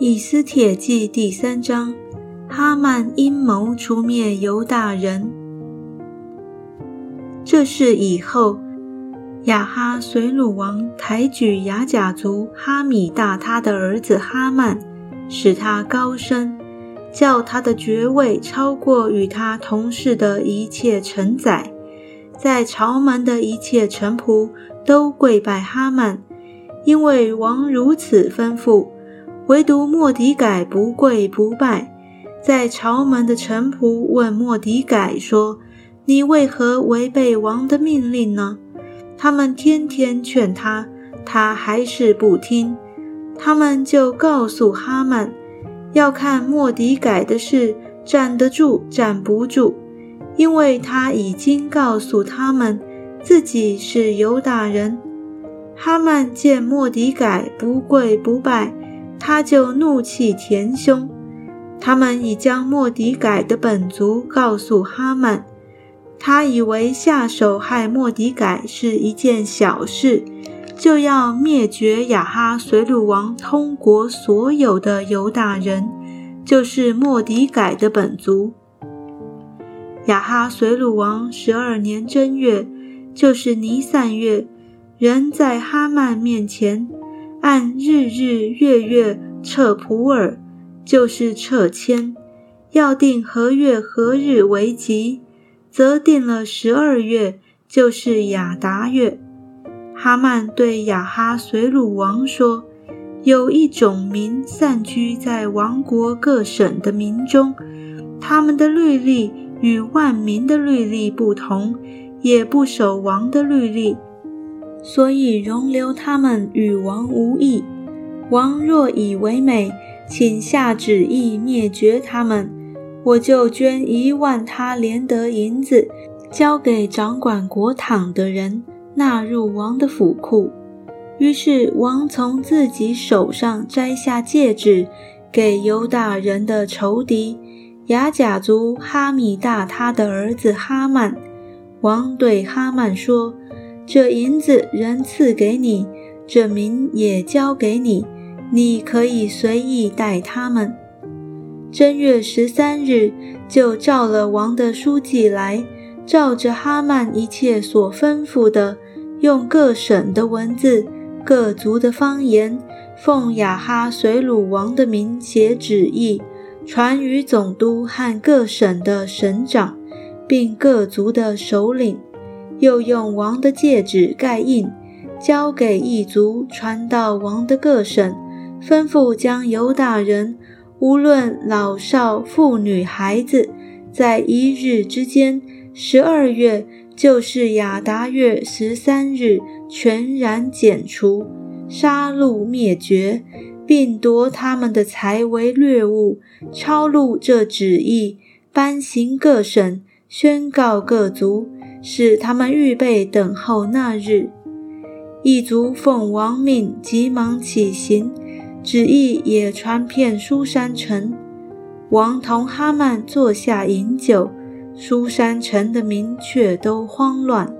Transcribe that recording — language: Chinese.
以斯帖记第三章，哈曼阴谋除灭犹大人。这事以后，亚哈随鲁王抬举雅甲族哈米大他的儿子哈曼，使他高升，叫他的爵位超过与他同事的一切臣宰，在朝门的一切臣仆都跪拜哈曼，因为王如此吩咐。唯独莫迪改不跪不拜，在朝门的臣仆问莫迪改说：“你为何违背王的命令呢？”他们天天劝他，他还是不听。他们就告诉哈曼，要看莫迪改的事站得住站不住，因为他已经告诉他们自己是犹大人。哈曼见莫迪改不跪不拜。他就怒气填胸，他们已将莫迪改的本族告诉哈曼，他以为下手害莫迪改是一件小事，就要灭绝亚哈随鲁王通国所有的犹大人，就是莫迪改的本族。亚哈随鲁王十二年正月，就是尼散月，人在哈曼面前。按日日月月撤普尔，就是撤迁，要定何月何日为吉，则定了十二月，就是雅达月。哈曼对雅哈随鲁王说：“有一种民散居在王国各省的民中，他们的律例与万民的律例不同，也不守王的律例。”所以容留他们与王无异。王若以为美，请下旨意灭绝他们，我就捐一万他连得银子，交给掌管国堂的人，纳入王的府库。于是王从自己手上摘下戒指，给犹大人的仇敌雅甲族哈米大他的儿子哈曼。王对哈曼说。这银子人赐给你，这名也交给你，你可以随意待他们。正月十三日，就召了王的书记来，照着哈曼一切所吩咐的，用各省的文字、各族的方言，奉雅哈随鲁王的名写旨意，传于总督和各省的省长，并各族的首领。又用王的戒指盖印，交给异族，传到王的各省，吩咐将犹大人，无论老少妇女孩子，在一日之间，十二月，就是亚达月十三日，全然剪除，杀戮灭绝，并夺他们的财为掠物，抄录这旨意，颁行各省，宣告各族。使他们预备等候那日，一族奉王命，急忙起行，旨意也传遍苏山城。王同哈曼坐下饮酒，苏山城的民却都慌乱。